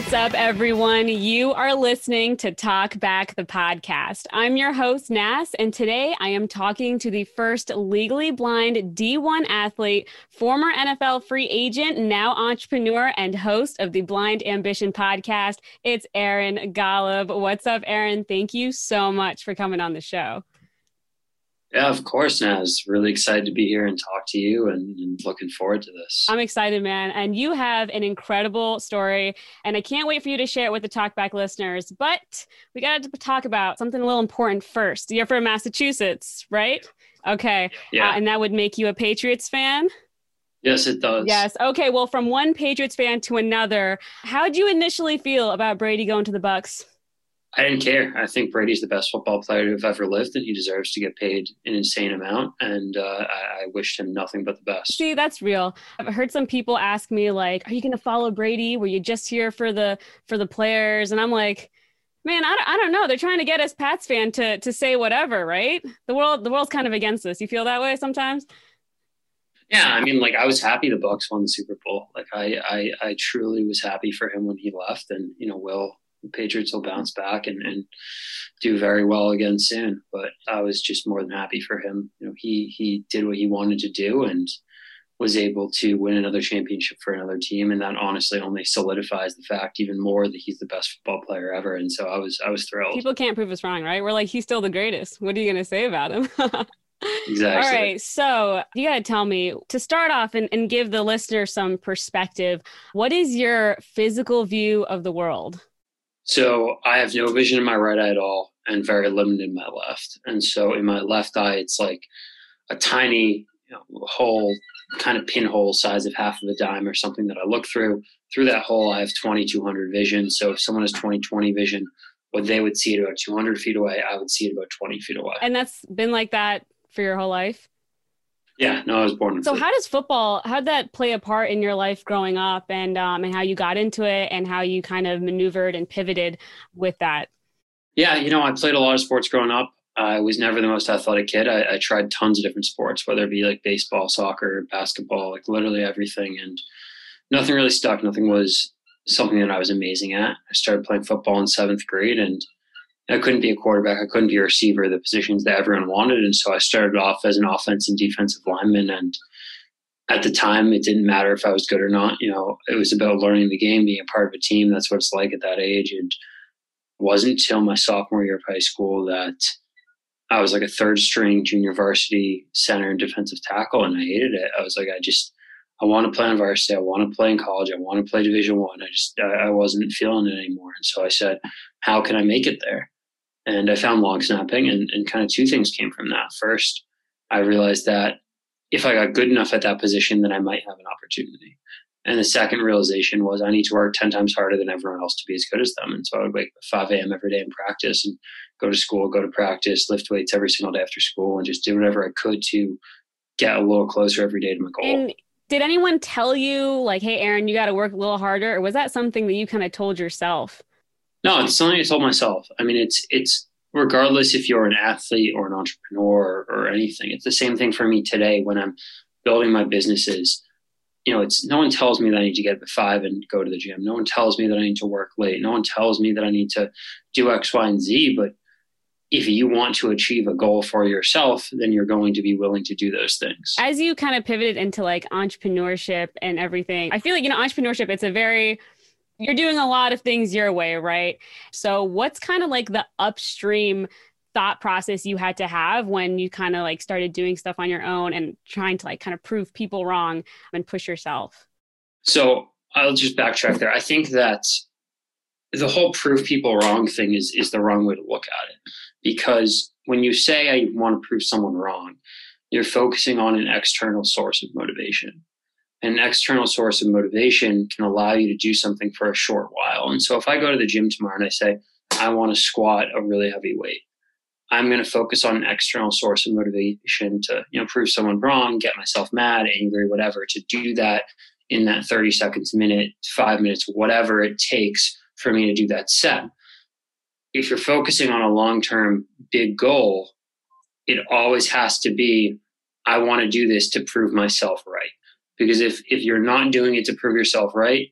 What's up, everyone? You are listening to Talk Back the podcast. I'm your host, Nas, and today I am talking to the first legally blind D1 athlete, former NFL free agent, now entrepreneur, and host of the Blind Ambition podcast. It's Aaron Golub. What's up, Aaron? Thank you so much for coming on the show. Yeah, of course, Naz. Really excited to be here and talk to you and, and, looking forward to this. I'm excited, man. And you have an incredible story, and I can't wait for you to share it with the Talkback listeners. But we got to talk about something a little important first. You're from Massachusetts, right? Okay. Yeah. Uh, and that would make you a Patriots fan? Yes, it does. Yes. Okay. Well, from one Patriots fan to another, how did you initially feel about Brady going to the Bucs? I didn't care. I think Brady's the best football player to have ever lived, and he deserves to get paid an insane amount. And uh, I, I wished him nothing but the best. See, that's real. I've heard some people ask me like, "Are you going to follow Brady? Were you just here for the for the players?" And I'm like, "Man, I don't, I don't know. They're trying to get us Pats fan to to say whatever, right? The world the world's kind of against us. You feel that way sometimes." Yeah, I mean, like I was happy the Bucs won the Super Bowl. Like I, I, I truly was happy for him when he left, and you know, Will the Patriots will bounce back and, and do very well again soon. But I was just more than happy for him. You know, he he did what he wanted to do and was able to win another championship for another team, and that honestly only solidifies the fact even more that he's the best football player ever. And so I was I was thrilled. People can't prove us wrong, right? We're like he's still the greatest. What are you going to say about him? Exactly. All right. So you got to tell me to start off and, and give the listener some perspective. What is your physical view of the world? So I have no vision in my right eye at all and very limited in my left. And so in my left eye, it's like a tiny hole, kind of pinhole size of half of a dime or something that I look through. Through that hole, I have 2200 vision. So if someone has 2020 vision, what they would see it about 200 feet away, I would see it about 20 feet away. And that's been like that for your whole life? Yeah, no, I was born. so, how does football? How did that play a part in your life growing up, and um, and how you got into it, and how you kind of maneuvered and pivoted with that? Yeah, you know, I played a lot of sports growing up. I was never the most athletic kid. I, I tried tons of different sports, whether it be like baseball, soccer, basketball, like literally everything, and nothing really stuck. Nothing was something that I was amazing at. I started playing football in seventh grade, and I couldn't be a quarterback. I couldn't be a receiver, the positions that everyone wanted. And so I started off as an offense and defensive lineman. And at the time, it didn't matter if I was good or not. You know, it was about learning the game, being a part of a team. That's what it's like at that age. And it wasn't until my sophomore year of high school that I was like a third string junior varsity center and defensive tackle. And I hated it. I was like, I just, I want to play on varsity. I want to play in college. I want to play Division One. I. I just I, I wasn't feeling it anymore, and so I said, "How can I make it there?" And I found long snapping, and, and kind of two things came from that. First, I realized that if I got good enough at that position, then I might have an opportunity. And the second realization was I need to work 10 times harder than everyone else to be as good as them. And so I would wake up at 5 a.m. every day and practice and go to school, go to practice, lift weights every single day after school, and just do whatever I could to get a little closer every day to my goal. And did anyone tell you, like, hey, Aaron, you got to work a little harder? Or was that something that you kind of told yourself? No, it's something I told myself. I mean, it's it's regardless if you're an athlete or an entrepreneur or, or anything. It's the same thing for me today when I'm building my businesses. You know, it's no one tells me that I need to get up at five and go to the gym. No one tells me that I need to work late. No one tells me that I need to do X, Y, and Z. But if you want to achieve a goal for yourself, then you're going to be willing to do those things. As you kind of pivoted into like entrepreneurship and everything, I feel like, you know, entrepreneurship, it's a very you're doing a lot of things your way, right? So, what's kind of like the upstream thought process you had to have when you kind of like started doing stuff on your own and trying to like kind of prove people wrong and push yourself? So, I'll just backtrack there. I think that the whole prove people wrong thing is is the wrong way to look at it because when you say I want to prove someone wrong, you're focusing on an external source of motivation an external source of motivation can allow you to do something for a short while. And so if I go to the gym tomorrow and I say, I want to squat a really heavy weight, I'm going to focus on an external source of motivation to, you know, prove someone wrong, get myself mad, angry, whatever, to do that in that 30 seconds, minute, five minutes, whatever it takes for me to do that set. If you're focusing on a long term big goal, it always has to be, I want to do this to prove myself right because if if you're not doing it to prove yourself right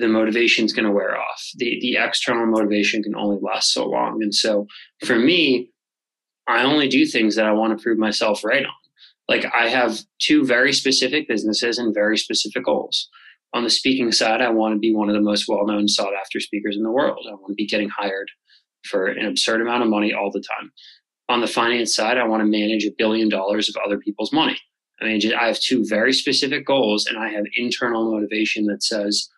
the motivation is going to wear off. The the external motivation can only last so long. And so for me, I only do things that I want to prove myself right on. Like I have two very specific businesses and very specific goals. On the speaking side, I want to be one of the most well-known sought after speakers in the world. I want to be getting hired for an absurd amount of money all the time. On the finance side, I want to manage a billion dollars of other people's money. I mean, I have two very specific goals, and I have internal motivation that says,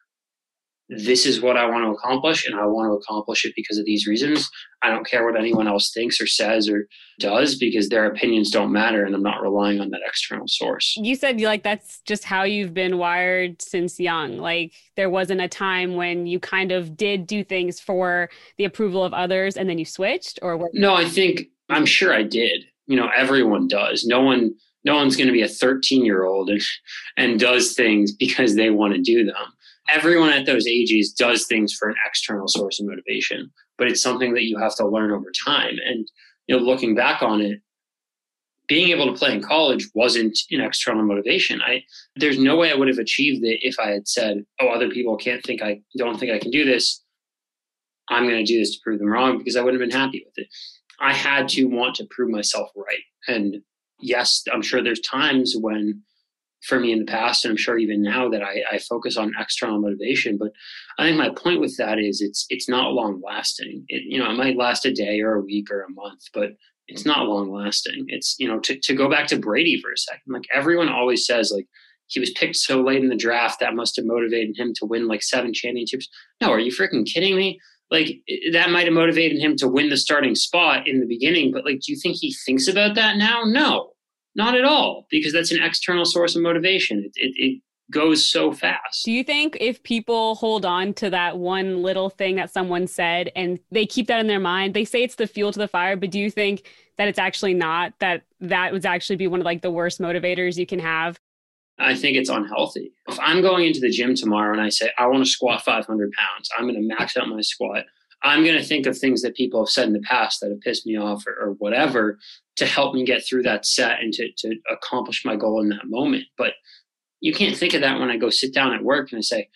this is what I want to accomplish, and I want to accomplish it because of these reasons. I don't care what anyone else thinks or says or does because their opinions don't matter, and I'm not relying on that external source. You said like that's just how you've been wired since young. Like there wasn't a time when you kind of did do things for the approval of others, and then you switched, or what? No, I think I'm sure I did. You know, everyone does. No one no one's going to be a 13 year old and, and does things because they want to do them. Everyone at those ages does things for an external source of motivation, but it's something that you have to learn over time. And you know, looking back on it, being able to play in college wasn't an external motivation. I there's no way I would have achieved it if I had said, "Oh, other people can't think I don't think I can do this. I'm going to do this to prove them wrong," because I wouldn't have been happy with it. I had to want to prove myself right, and yes, I'm sure there's times when for me in the past, and I'm sure even now that I, I, focus on external motivation. But I think my point with that is it's it's not long lasting. It, you know, it might last a day or a week or a month, but it's not long lasting. It's you know to to go back to Brady for a second. Like everyone always says, like he was picked so late in the draft that must have motivated him to win like seven championships. No, are you freaking kidding me? Like that might have motivated him to win the starting spot in the beginning, but like, do you think he thinks about that now? No, not at all, because that's an external source of motivation. It, it, it goes so fast. Do you think if people hold on to that one little thing that someone said and they keep that in their mind, they say it's the fuel to the fire, but do you think that it's actually not that that would actually be one of like the worst motivators you can have? I think it's unhealthy. If I'm going into the gym tomorrow and I say, I want to squat 500 pounds, I'm going to max out my squat. I'm going to think of things that people have said in the past that have pissed me off or, or whatever to help me get through that set and to, to accomplish my goal in that moment. But you can't think of that when I go sit down at work and I say,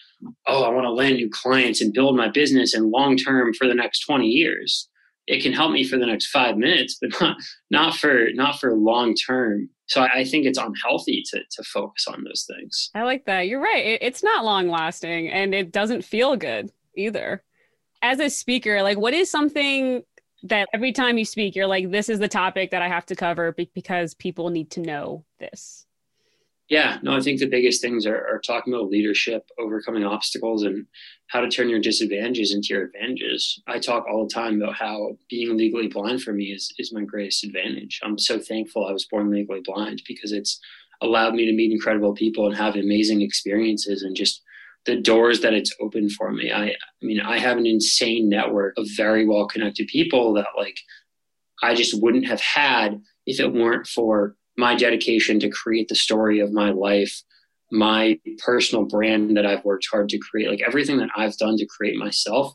Oh, I want to land new clients and build my business and long term for the next 20 years. It can help me for the next five minutes, but not, not for not for long term. So I think it's unhealthy to to focus on those things. I like that. You're right. It, it's not long lasting and it doesn't feel good either. As a speaker, like what is something that every time you speak, you're like, this is the topic that I have to cover because people need to know this? Yeah, no, I think the biggest things are, are, talking about leadership, overcoming obstacles, and how to turn your disadvantages into your advantages. I talk all the time about how being legally blind for me is, is my greatest advantage. I'm so thankful I was born legally blind because it's allowed me to meet incredible people and have amazing experiences and just the doors that it's opened for me. I, I mean, I have an insane network of very well connected people that like I just wouldn't have had if it weren't for my dedication to create the story of my life, my personal brand that I've worked hard to create. Like everything that I've done to create myself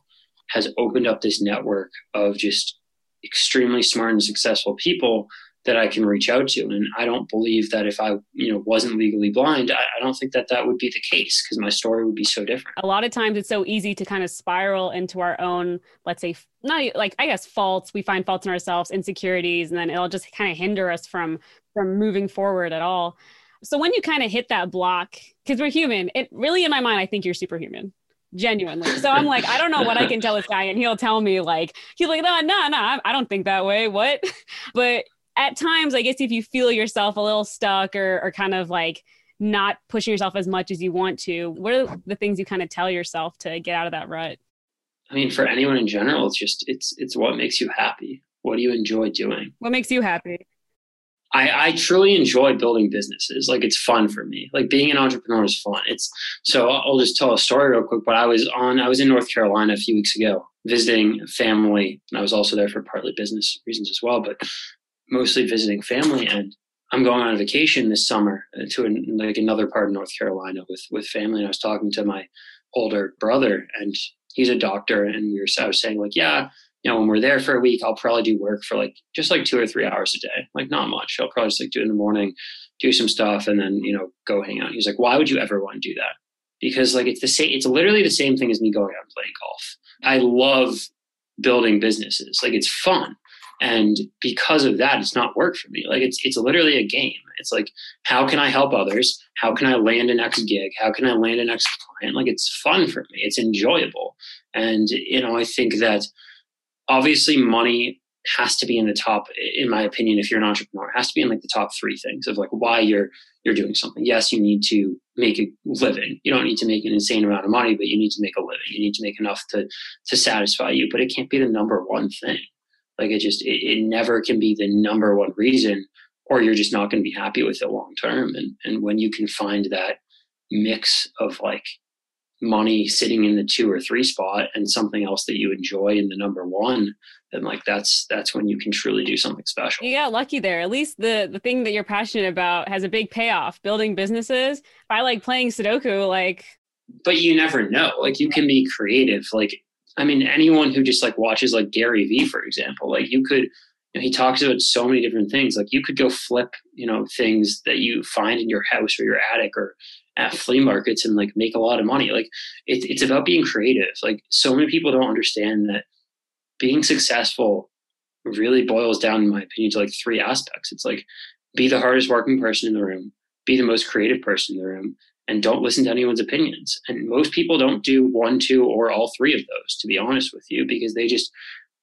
has opened up this network of just extremely smart and successful people that I can reach out to. And I don't believe that if I, you know, wasn't legally blind, I, I don't think that that would be the case because my story would be so different. A lot of times it's so easy to kind of spiral into our own, let's say, not like, I guess, faults. We find faults in ourselves, insecurities, and then it'll just kind of hinder us from from moving forward at all. So when you kind of hit that block, because we're human, it really in my mind, I think you're superhuman genuinely. So I'm like, I don't know what I can tell this guy, and he'll tell me like, he's like, no, no, no, I don't think that way. What? But at times, I guess if you feel yourself a little stuck or, or kind of like not pushing yourself as much as you want to, what are the things you kind of tell yourself to get out of that rut? I mean, for anyone in general, it's just it's it's what makes you happy. What do you enjoy doing? What makes you happy? I, I truly enjoy building businesses. Like it's fun for me. Like being an entrepreneur is fun. It's so I'll just tell a story real quick. But I was on I was in North Carolina a few weeks ago visiting family, and I was also there for partly business reasons as well. But mostly visiting family and I'm going on a vacation this summer uh, to an, like another part of North Carolina with with family. And I was talking to my older brother, and he's a doctor, and we were I was saying like, yeah, you know, when we're there for a week, I'll probably do work for like just like two or three hours a day, like not much. I'll probably just like do it in the morning, do some stuff, and then you know go hang out. He's like, why would you ever want to do that? because like it's the same it's literally the same thing as me going out and playing golf. I love building businesses. Like it's fun. And because of that it's not work for me. Like it's it's literally a game. It's like how can i help others? How can i land an next gig? How can i land an next client? Like it's fun for me. It's enjoyable. And you know i think that obviously money has to be in the top in my opinion if you're an entrepreneur has to be in like the top three things of like why you're you're doing something. Yes you need to make a living. You don't need to make an insane amount of money but you need to make a living. You need to make enough to to satisfy you but it can't be the number one thing. Like it just it, it never can be the number one reason or you're just not going to be happy with it long term. And and when you can find that mix of like money sitting in the two or three spot and something else that you enjoy in the number one then like that's that's when you can truly do something special. You got lucky there. At least the the thing that you're passionate about has a big payoff. Building businesses i like playing sudoku like but you never know. Like you can be creative. Like i mean anyone who just like watches like gary vee for example like you could you know, he talks about so many different things. Like you could go flip you know things that you find in your house or your attic or at flea markets and like make a lot of money. Like it's it's about being creative. Like so many people don't understand that being successful really boils down, in my opinion, to like three aspects. It's like be the hardest working person in the room, be the most creative person in the room, and don't listen to anyone's opinions. And most people don't do one, two, or all three of those, to be honest with you, because they just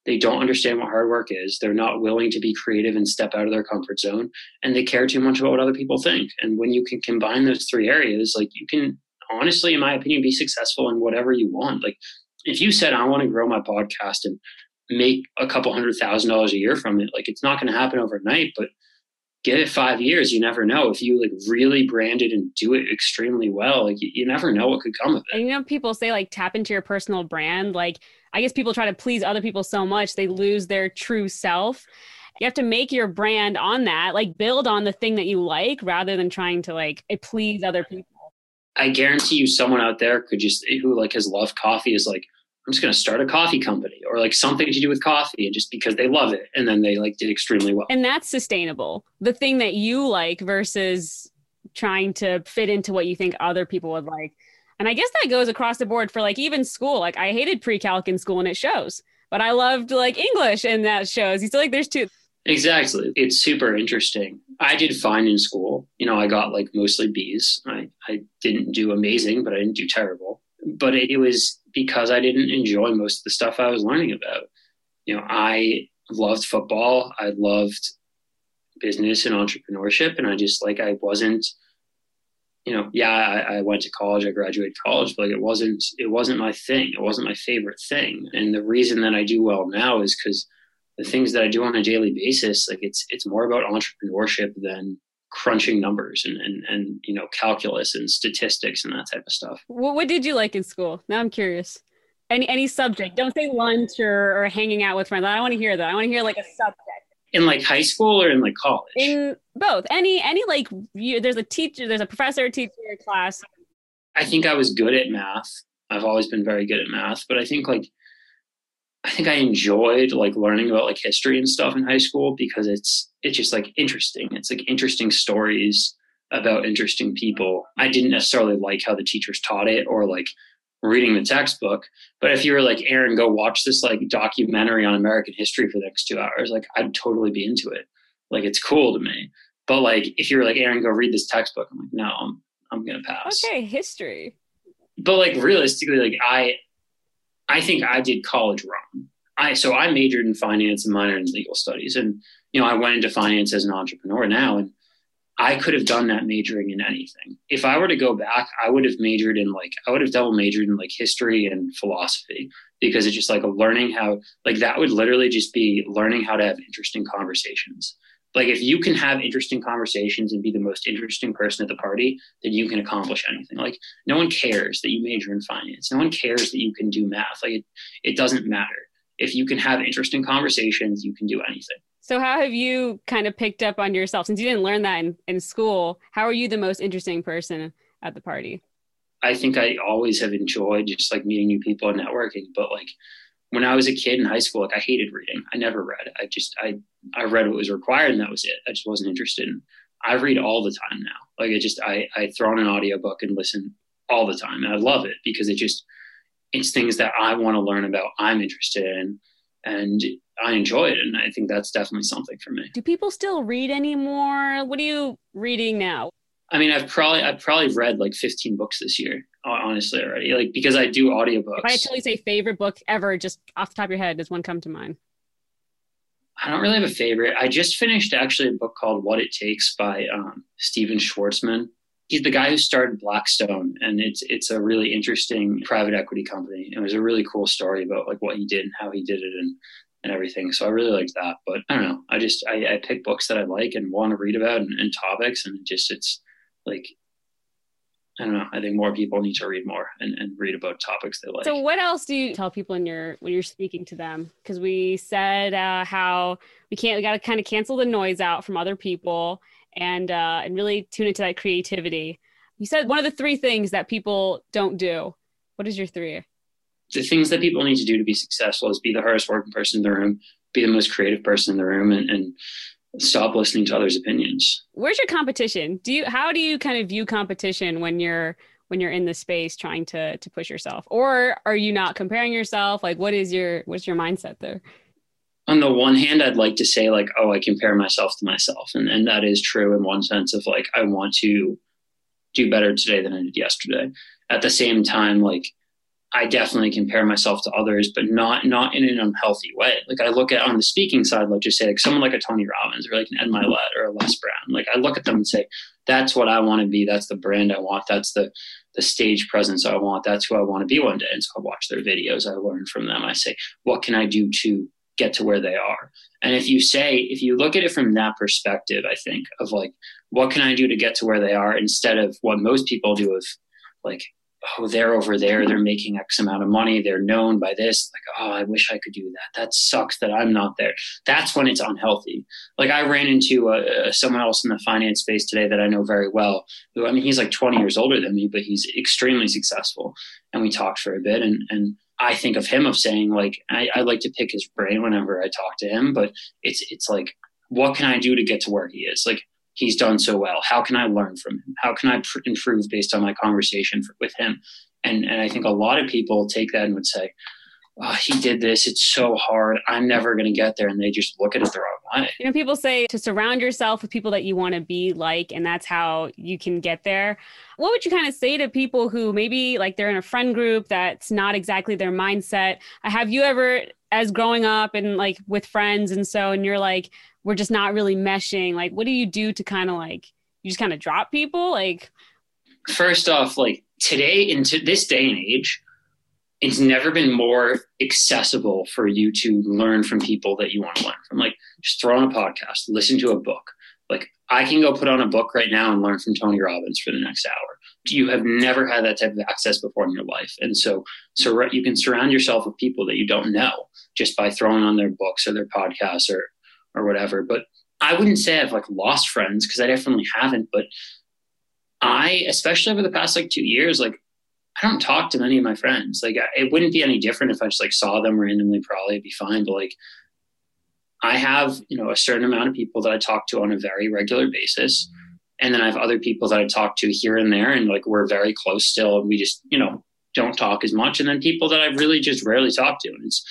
they don't understand what hard work is. They're not willing to be creative and step out of their comfort zone. And they care too much about what other people think. And when you can combine those three areas, like you can honestly, in my opinion, be successful in whatever you want. Like if you said, I want to grow my podcast and make a couple hundred thousand dollars a year from it, like it's not going to happen overnight, but give it five years. You never know if you like really brand it and do it extremely well. Like you, you never know what could come of it. And you know, people say like tap into your personal brand. Like I guess people try to please other people so much they lose their true self. You have to make your brand on that, like build on the thing that you like rather than trying to like please other people. I guarantee you someone out there could just who like has loved coffee is like, I'm just gonna start a coffee company or like something to do with coffee and just because they love it and then they like did extremely well. And that's sustainable. The thing that you like versus trying to fit into what you think other people would like. And I guess that goes across the board for like even school. Like I hated pre-calc in school and it shows, but I loved like English and that shows. You feel like there's two. Exactly. It's super interesting. I did fine in school. You know, I got like mostly B's. I, I didn't do amazing, but I didn't do terrible. But it, it was because I didn't enjoy most of the stuff I was learning about. You know, I loved football. I loved business and entrepreneurship. And I just like, I wasn't you know, yeah, I, I, went to college, I graduated college, but like it wasn't, it wasn't my thing. It wasn't my favorite thing. And the reason that I do well now is because the things that I do on a daily basis, like it's, it's more about entrepreneurship than crunching numbers and, and, and, you know, calculus and statistics and that type of stuff. What, what did you like in school? Now I'm curious. Any, any subject, don't say lunch or, or hanging out with friends. I don't want to hear that. I want to hear like a subject in like high school or in like college? In both. Any any like you, there's a teacher, there's a professor, teacher, class. I think I was good at math. I've always been very good at math, but I think like I think I enjoyed like learning about like history and stuff in high school because it's it's just like interesting. It's like interesting stories about interesting people. I didn't necessarily like how the teachers taught it or like reading the textbook. But if you were like, Aaron, go watch this like documentary on American history for the next two hours, like I'd totally be into it. Like it's cool to me. But like if you were like, Aaron, go read this textbook, I'm like, no, I'm I'm gonna pass. Okay, history. But like realistically, like I I think I did college wrong. I so I majored in finance and minored in legal studies. And you know, I went into finance as an entrepreneur now and I could have done that majoring in anything. If I were to go back, I would have majored in like I would have double majored in like history and philosophy because it's just like learning how like that would literally just be learning how to have interesting conversations. Like if you can have interesting conversations and be the most interesting person at the party, then you can accomplish anything. Like no one cares that you major in finance. No one cares that you can do math. Like it, it doesn't matter. If you can have interesting conversations, you can do anything. So, how have you kind of picked up on yourself since you didn't learn that in, in school? How are you the most interesting person at the party? I think I always have enjoyed just like meeting new people and networking. But like when I was a kid in high school, like I hated reading. I never read. I just I I read what was required and that was it. I just wasn't interested in. I read all the time now. Like I just I I throw on an audiobook and listen all the time. And I love it because it just, it's things that I want to learn about, I'm interested in, and I enjoy it. And I think that's definitely something for me. Do people still read anymore? What are you reading now? I mean, I've probably I've probably read like 15 books this year, honestly already. Like because I do audiobooks. If I tell you say favorite book ever, just off the top of your head, does one come to mind? I don't really have a favorite. I just finished actually a book called What It Takes by um, Stephen Schwarzman. He's the guy who started Blackstone, and it's it's a really interesting private equity company. It was a really cool story about like what he did and how he did it and and everything. So I really liked that. But I don't know. I just I, I pick books that I like and want to read about and, and topics, and just it's like I don't know. I think more people need to read more and, and read about topics they like. So, what else do you tell people in your when you're speaking to them? Because we said uh, how we can't we got to kind of cancel the noise out from other people and uh, and really tune into that creativity. You said one of the three things that people don't do. What is your three? The things that people need to do to be successful is be the hardest working person in the room, be the most creative person in the room, and, and stop listening to others' opinions. Where's your competition? Do you how do you kind of view competition when you're when you're in the space trying to to push yourself? Or are you not comparing yourself? Like what is your what's your mindset there? On the one hand, I'd like to say like, oh, I compare myself to myself. And and that is true in one sense of like I want to do better today than I did yesterday. At the same time, like I definitely compare myself to others, but not not in an unhealthy way. Like I look at on the speaking side, let's just say like someone like a Tony Robbins or like an Ed mm-hmm. Mylett or a Les Brown. Like I look at them and say, that's what I want to be. That's the brand I want. That's the the stage presence I want. That's who I want to be one day. And so I watch their videos. I learn from them. I say, what can I do to get to where they are? And if you say, if you look at it from that perspective, I think of like, what can I do to get to where they are instead of what most people do of like, oh, they're over there, they're making X amount of money, they're known by this. Like, oh, I wish I could do that. That sucks that I'm not there. That's when it's unhealthy. Like, I ran into uh, someone else in the finance space today that I know very well. Who, I mean, he's like 20 years older than me, but he's extremely successful. And we talked for a bit, and and I think of him of saying like, I, I like to pick his brain whenever I talk to him, but it's it's like, what can I do to get to where he is? Like, he's done so well? How can I learn from him? How can I pr- improve based on my conversation for, with him? And and I think a lot of people take that and would say, oh, he did this. It's so hard. I'm never going to get there. And they just look at it the wrong way. You know, people say to surround yourself with people that you want to be like, and that's how you can get there. What would you kind of say to people who maybe like they're in a friend group that's not exactly their mindset? Have you ever, as growing up and like with friends and so, and you're like, we're just not really meshing like what do you do to kind of like you just kind of drop people? Like first off like today into this day and age it's never been more accessible for you to learn from people that you want to learn from. Like just throw on a podcast listen to a book. Like i can go put on a book right now and learn from tony robbins for the next hour. You have never had that type of access before in your life. And so so you can surround yourself with people that you don't know just by throwing on their books or their podcasts or or whatever. But I wouldn't say I've like lost friends because I definitely haven't. But I, especially over the past like two years, like I don't talk to many of my friends. Like it wouldn't be any different if I just like saw them randomly. Probably be fine. But like I have, you know, a certain amount of people that I talk to on a very regular basis. And then I have other people that I talk to here and there, and like we're very close still, and we just, you know, don't talk as much. And then people that I really just rarely talk to, and it's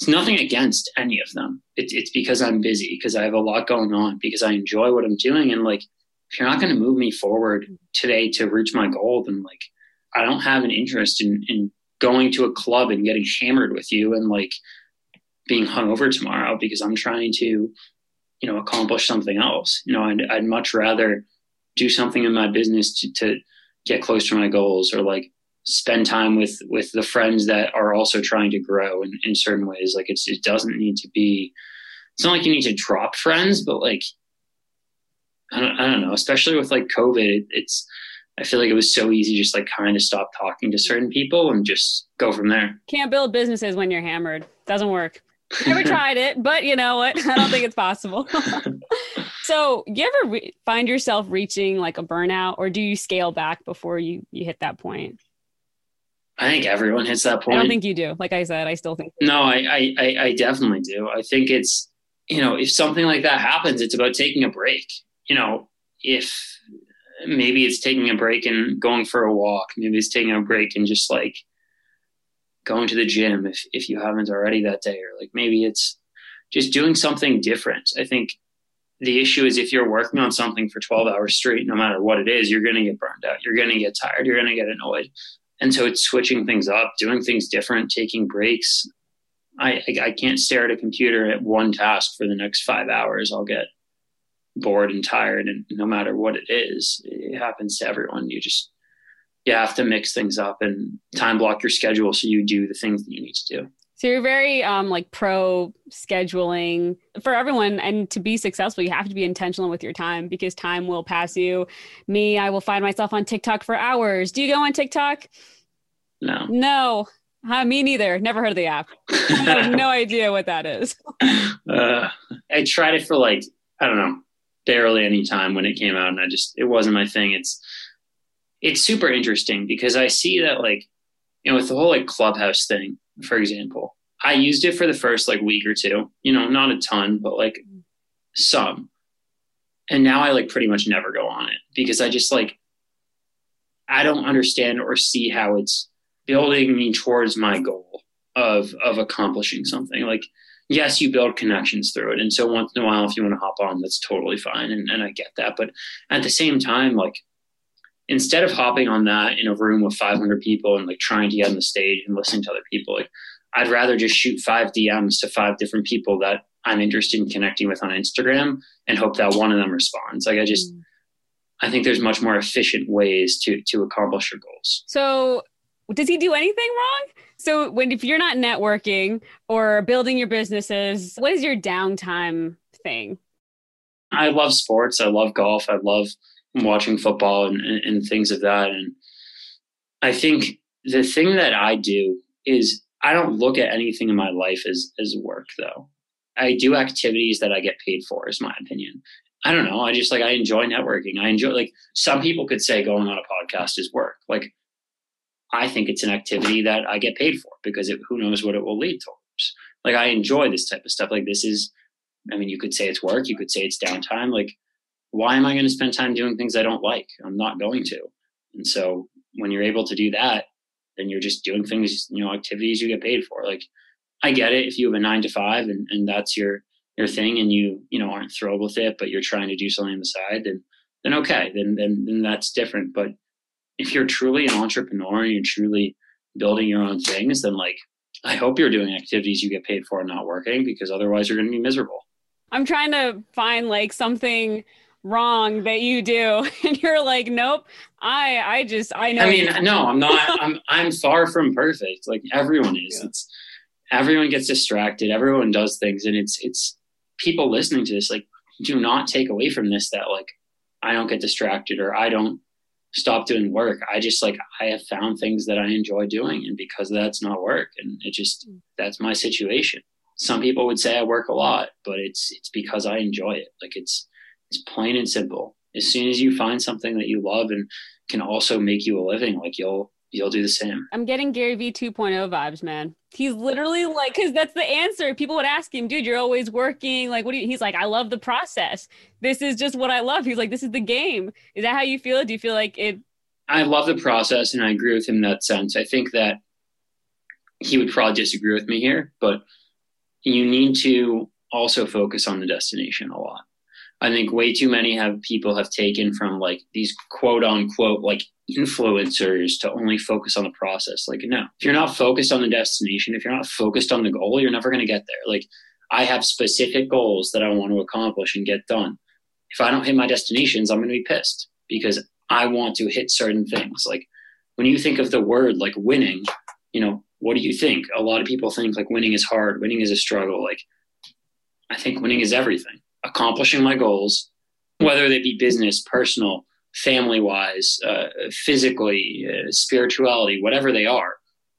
it's nothing against any of them. It's it's because I'm busy, because I have a lot going on, because I enjoy what I'm doing. And like, if you're not going to move me forward today to reach my goal, then like, I don't have an interest in, in going to a club and getting hammered with you and like being hungover tomorrow because I'm trying to, you know, accomplish something else. You know, I'd, I'd much rather do something in my business to, to get close to my goals or like spend time with with the friends that are also trying to grow in, in certain ways. Like it's it doesn't need to be it's not like you need to drop friends but like i don't, I don't know especially with like covid it, it's i feel like it was so easy just like kind of stop talking to certain people and just go from there. Can't build businesses when you're hammered. Doesn't work. Never tried it but you know what? I don't think it's possible. So you ever re- find yourself reaching like a burnout or do you scale back before you you hit that point I think everyone hits that point. I don't think you do. Like I said, I still think. No, I, I, I definitely do. I think it's, you know, if something like that happens, it's about taking a break. You know, if maybe it's taking a break and going for a walk. Maybe it's taking a break and just like going to the gym if, if you haven't already that day, or like maybe it's just doing something different. I think the issue is if you're working on something for 12 hours straight, no matter what it is, you're going to get burned out. You're going to get tired. You're going to get annoyed. And so it's switching things up, doing things different, taking breaks. I, I, I can't stare at a computer at one task for the next five hours. I'll get bored and tired. And no matter what it is, it happens to everyone. You just, you have to mix things up and time block your schedule so you do the things that you need to do. So you're very um, like pro scheduling for everyone, and to be successful, you have to be intentional with your time because time will pass you. Me, I will find myself on TikTok for hours. Do you go on TikTok? No. No. Huh, me neither. Never heard of the app. I have no idea what that is. Uh, I tried it for like I don't know, barely any time when it came out, and I just it wasn't my thing. It's it's super interesting because I see that like you know with the whole like clubhouse thing for example. I used it for the first like week or two, you know, not a ton, but like some. And now I like pretty much never go on it because I just like, I don't understand or see how it's building me towards my goal of of accomplishing something. Like, yes, you build connections through it. And so once in a while, if you want to hop on, that's totally fine. And, and I get that. But at the same time, like instead of hopping on that in a room with 500 people and like trying to get on the stage and listening to other people, like I'd rather just shoot five DMs to five different people that I'm interested in connecting with on Instagram and hope that one of them responds. Like I just, mm. I think there's much more efficient ways to to accomplish your goals. So, does he do anything wrong? So, when if you're not networking or building your businesses, what is your downtime thing? I love sports. I love golf. I love watching football and, and, and things of that. And I think the thing that I do is I don't look at anything in my life as as work though. I do activities that I get paid for, is my opinion. I don't know. I just like I enjoy networking. I enjoy like some people could say going on a podcast is work. Like I think it's an activity that I get paid for because it, who knows what it will lead towards. Like I enjoy this type of stuff. Like this is, I mean, you could say it's work. You could say it's downtime. Like why am I going to spend time doing things I don't like? I'm not going to. And so when you're able to do that, then you're just doing things, you know, activities you get paid for. Like I get it if you have a nine to five and, and that's your your thing and you, you know, aren't thrilled with it, but you're trying to do something on the side, then then okay, then then then that's different. But if you're truly an entrepreneur and you're truly building your own things, then like I hope you're doing activities you get paid for and not working because otherwise you're gonna be miserable. I'm trying to find like something wrong that you do. And you're like nope i i just i know i mean no i'm not i'm i'm far from perfect. Like everyone is. Yeah. it's everyone gets distracted. Everyone does things. And it's it's people listening to this like do not take away from this that like i don't get distracted or i don't stop doing work. I just like i have found things that i enjoy doing. And because that's not work and it just mm. that's my situation. Some people would say i work a lot but it's it's because i enjoy it. Like it's it's plain and simple. As soon as you find something that you love and can also make you a living, like you'll you'll do the same. I'm getting Gary V 2.0 vibes, man. He's literally like, because that's the answer. People would ask him, dude, you're always working. Like, what do you? He's like, I love the process. This is just what I love. He's like, this is the game. Is that how you feel? Do you feel like it? I love the process, and I agree with him in that sense. I think that he would probably disagree with me here, but you need to also focus on the destination a lot. I think way too many have people have taken from like these quote unquote like influencers to only focus on the process. Like, no, if you're not focused on the destination, if you're not focused on the goal, you're never going to get there. Like, I have specific goals that I want to accomplish and get done. If I don't hit my destinations, I'm going to be pissed because I want to hit certain things. Like, when you think of the word like winning, you know, what do you think? A lot of people think like winning is hard, winning is a struggle. Like, I think winning is everything accomplishing my goals, whether they be business, personal, family wise, uh, physically, uh, spirituality, whatever they are,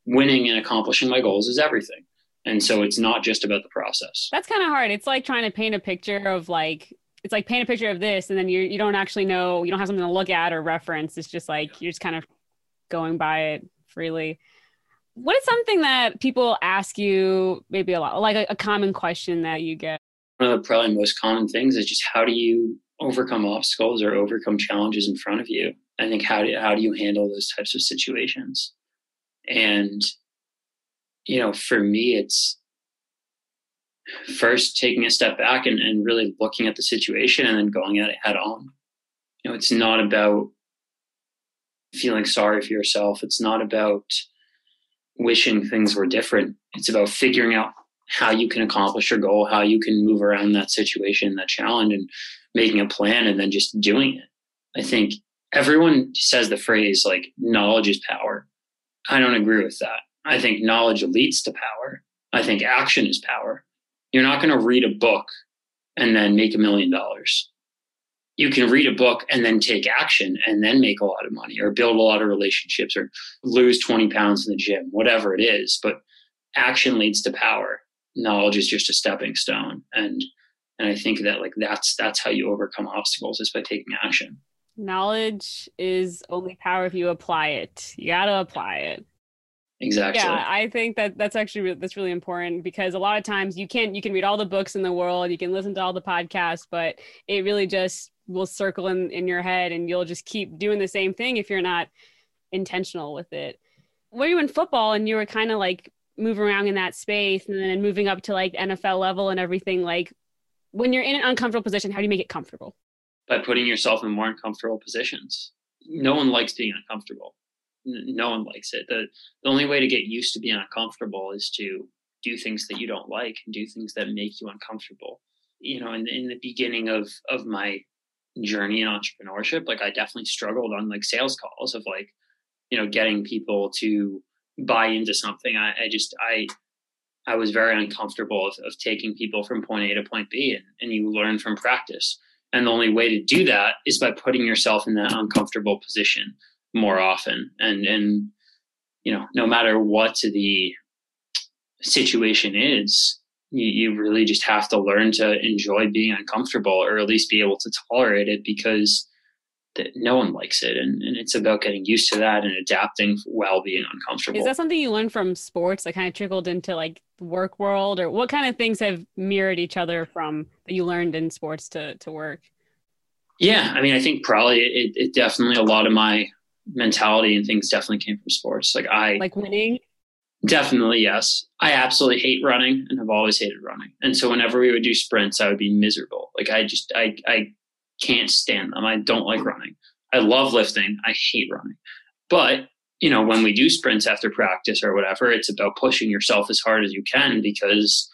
winning and accomplishing my goals is everything. And so it's not just about the process. That's kind of hard. It's like trying to paint a picture of like, it's like paint a picture of this and then you you don't actually know, you don't have something to look at or reference. It's just like you're just kind of going by it freely. What is something that people ask you maybe a lot, like a, a common question that you get? One of the probably most common things is just how do you overcome obstacles or overcome challenges in front of you. I think how do how do you handle those types of situations? And you know, for me, it's first taking a step back and, and really looking at the situation and then going at it head on. You know, it's not about feeling sorry for yourself. It's not about wishing things were different. It's about figuring out how you can accomplish your goal, how you can move around that situation, that challenge, and making a plan and then just doing it. I think everyone says the phrase like knowledge is power. I don't agree with that. I think knowledge leads to power. I think action is power. You're not going to read a book and then make a million dollars. You can read a book and then take action and then make a lot of money or build a lot of relationships or lose 20 pounds in the gym, whatever it is. But action leads to power. Knowledge is just a stepping stone. And and I think that like that's that's how you overcome obstacles is by taking action. Knowledge is only power if you apply it. You got to apply it. Exactly. Yeah, I think that that's actually that's really important because a lot of times you can you can read all the books in the world, you can listen to all the podcasts, but it really just will circle in in your head, and you'll just keep doing the same thing if you're not intentional with it. Were you in football and you were kind of like moving around in that space, and then moving up to like NFL level and everything? Like when you're in an uncomfortable position, how do you make it comfortable? By putting yourself in more uncomfortable positions. No one likes being uncomfortable no one likes it. The, the only way to get used to being uncomfortable is to do things that you don't like and do things that make you uncomfortable. You know, in, in the beginning of, of my journey in entrepreneurship, like I definitely struggled on like sales calls of like, you know, getting people to buy into something. I, I just, I, I was very uncomfortable of, of taking people from point A to point B and, and you learn from practice. And the only way to do that is by putting yourself in that uncomfortable position more often and and you know no matter what the situation is you, you really just have to learn to enjoy being uncomfortable or at least be able to tolerate it because that no one likes it and, and it's about getting used to that and adapting while being uncomfortable is that something you learned from sports that kind of trickled into like the work world or what kind of things have mirrored each other from that you learned in sports to to work yeah i mean i think probably it, it definitely a lot of my mentality and things definitely came from sports. Like I like winning. Definitely, yes. I absolutely hate running and have always hated running. And so whenever we would do sprints, I would be miserable. Like I just I I can't stand them. I don't like running. I love lifting. I hate running. But, you know, when we do sprints after practice or whatever, it's about pushing yourself as hard as you can because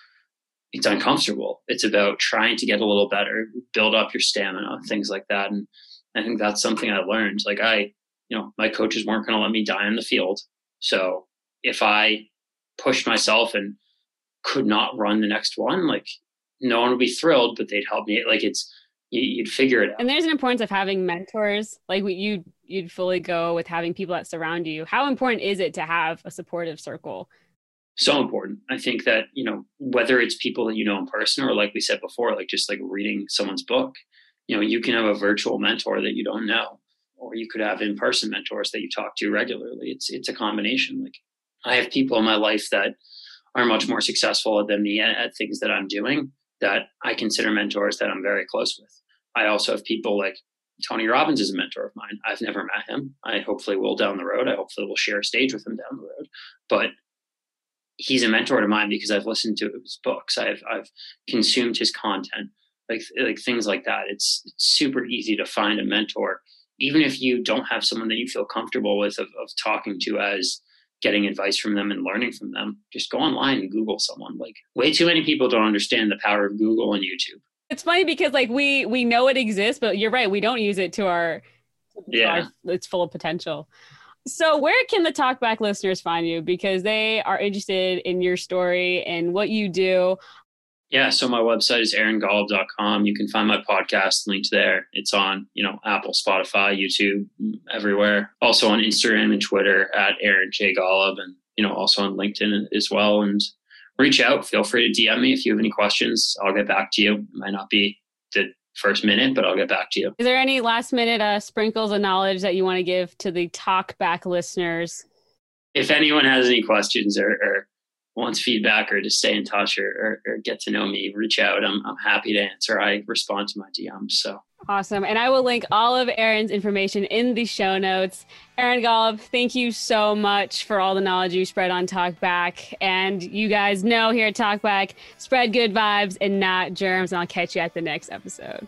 it's uncomfortable. It's about trying to get a little better, build up your stamina, things like that. And I think that's something I learned. Like I you know, my coaches weren't going to let me die in the field. So if I pushed myself and could not run the next one, like no one would be thrilled, but they'd help me. Like it's, you, would figure it out. And there's an importance of having mentors. Like you, you'd fully go with having people that surround you. How important is it to have a supportive circle? So important. I think that, you know, whether it's people that you know in person or like we said before, like just like reading someone's book, you know, you can have a virtual mentor that you don't know or you could have in-person mentors that you talk to regularly. It's it's a combination. Like I have people in my life that are much more successful than me at, at things that I'm doing that I consider mentors that I'm very close with. I also have people like Tony Robbins is a mentor of mine. I've never met him. I hopefully will down the road. I hopefully will share a stage with him down the road. But he's a mentor to mine because I've listened to his books. I've I've consumed his content, like like things like that. It's, it's super easy to find a mentor even if you don't have someone that you feel comfortable with of, of talking to as getting advice from them and learning from them, just go online and Google someone. Like way too many people don't understand the power of Google and YouTube. It's funny because like we we know it exists, but you're right, we don't use it to our yeah, our, it's full of potential. So where can the talkback listeners find you because they are interested in your story and what you do? Yeah, so my website is aarongolub.com. You can find my podcast linked there. It's on, you know, Apple, Spotify, YouTube, everywhere. Also on Instagram and Twitter at Aaron J. Golub and, you know, also on LinkedIn as well. And reach out. Feel free to DM me if you have any questions. I'll get back to you. It might not be the first minute, but I'll get back to you. Is there any last minute uh, sprinkles of knowledge that you want to give to the talk back listeners? If anyone has any questions or, or wants feedback or to stay in touch or, or, or get to know me, reach out. I'm, I'm happy to answer. I respond to my DMs. So awesome. And I will link all of Aaron's information in the show notes. Aaron Golub, thank you so much for all the knowledge you spread on Talkback. And you guys know here at Talkback, spread good vibes and not germs. And I'll catch you at the next episode.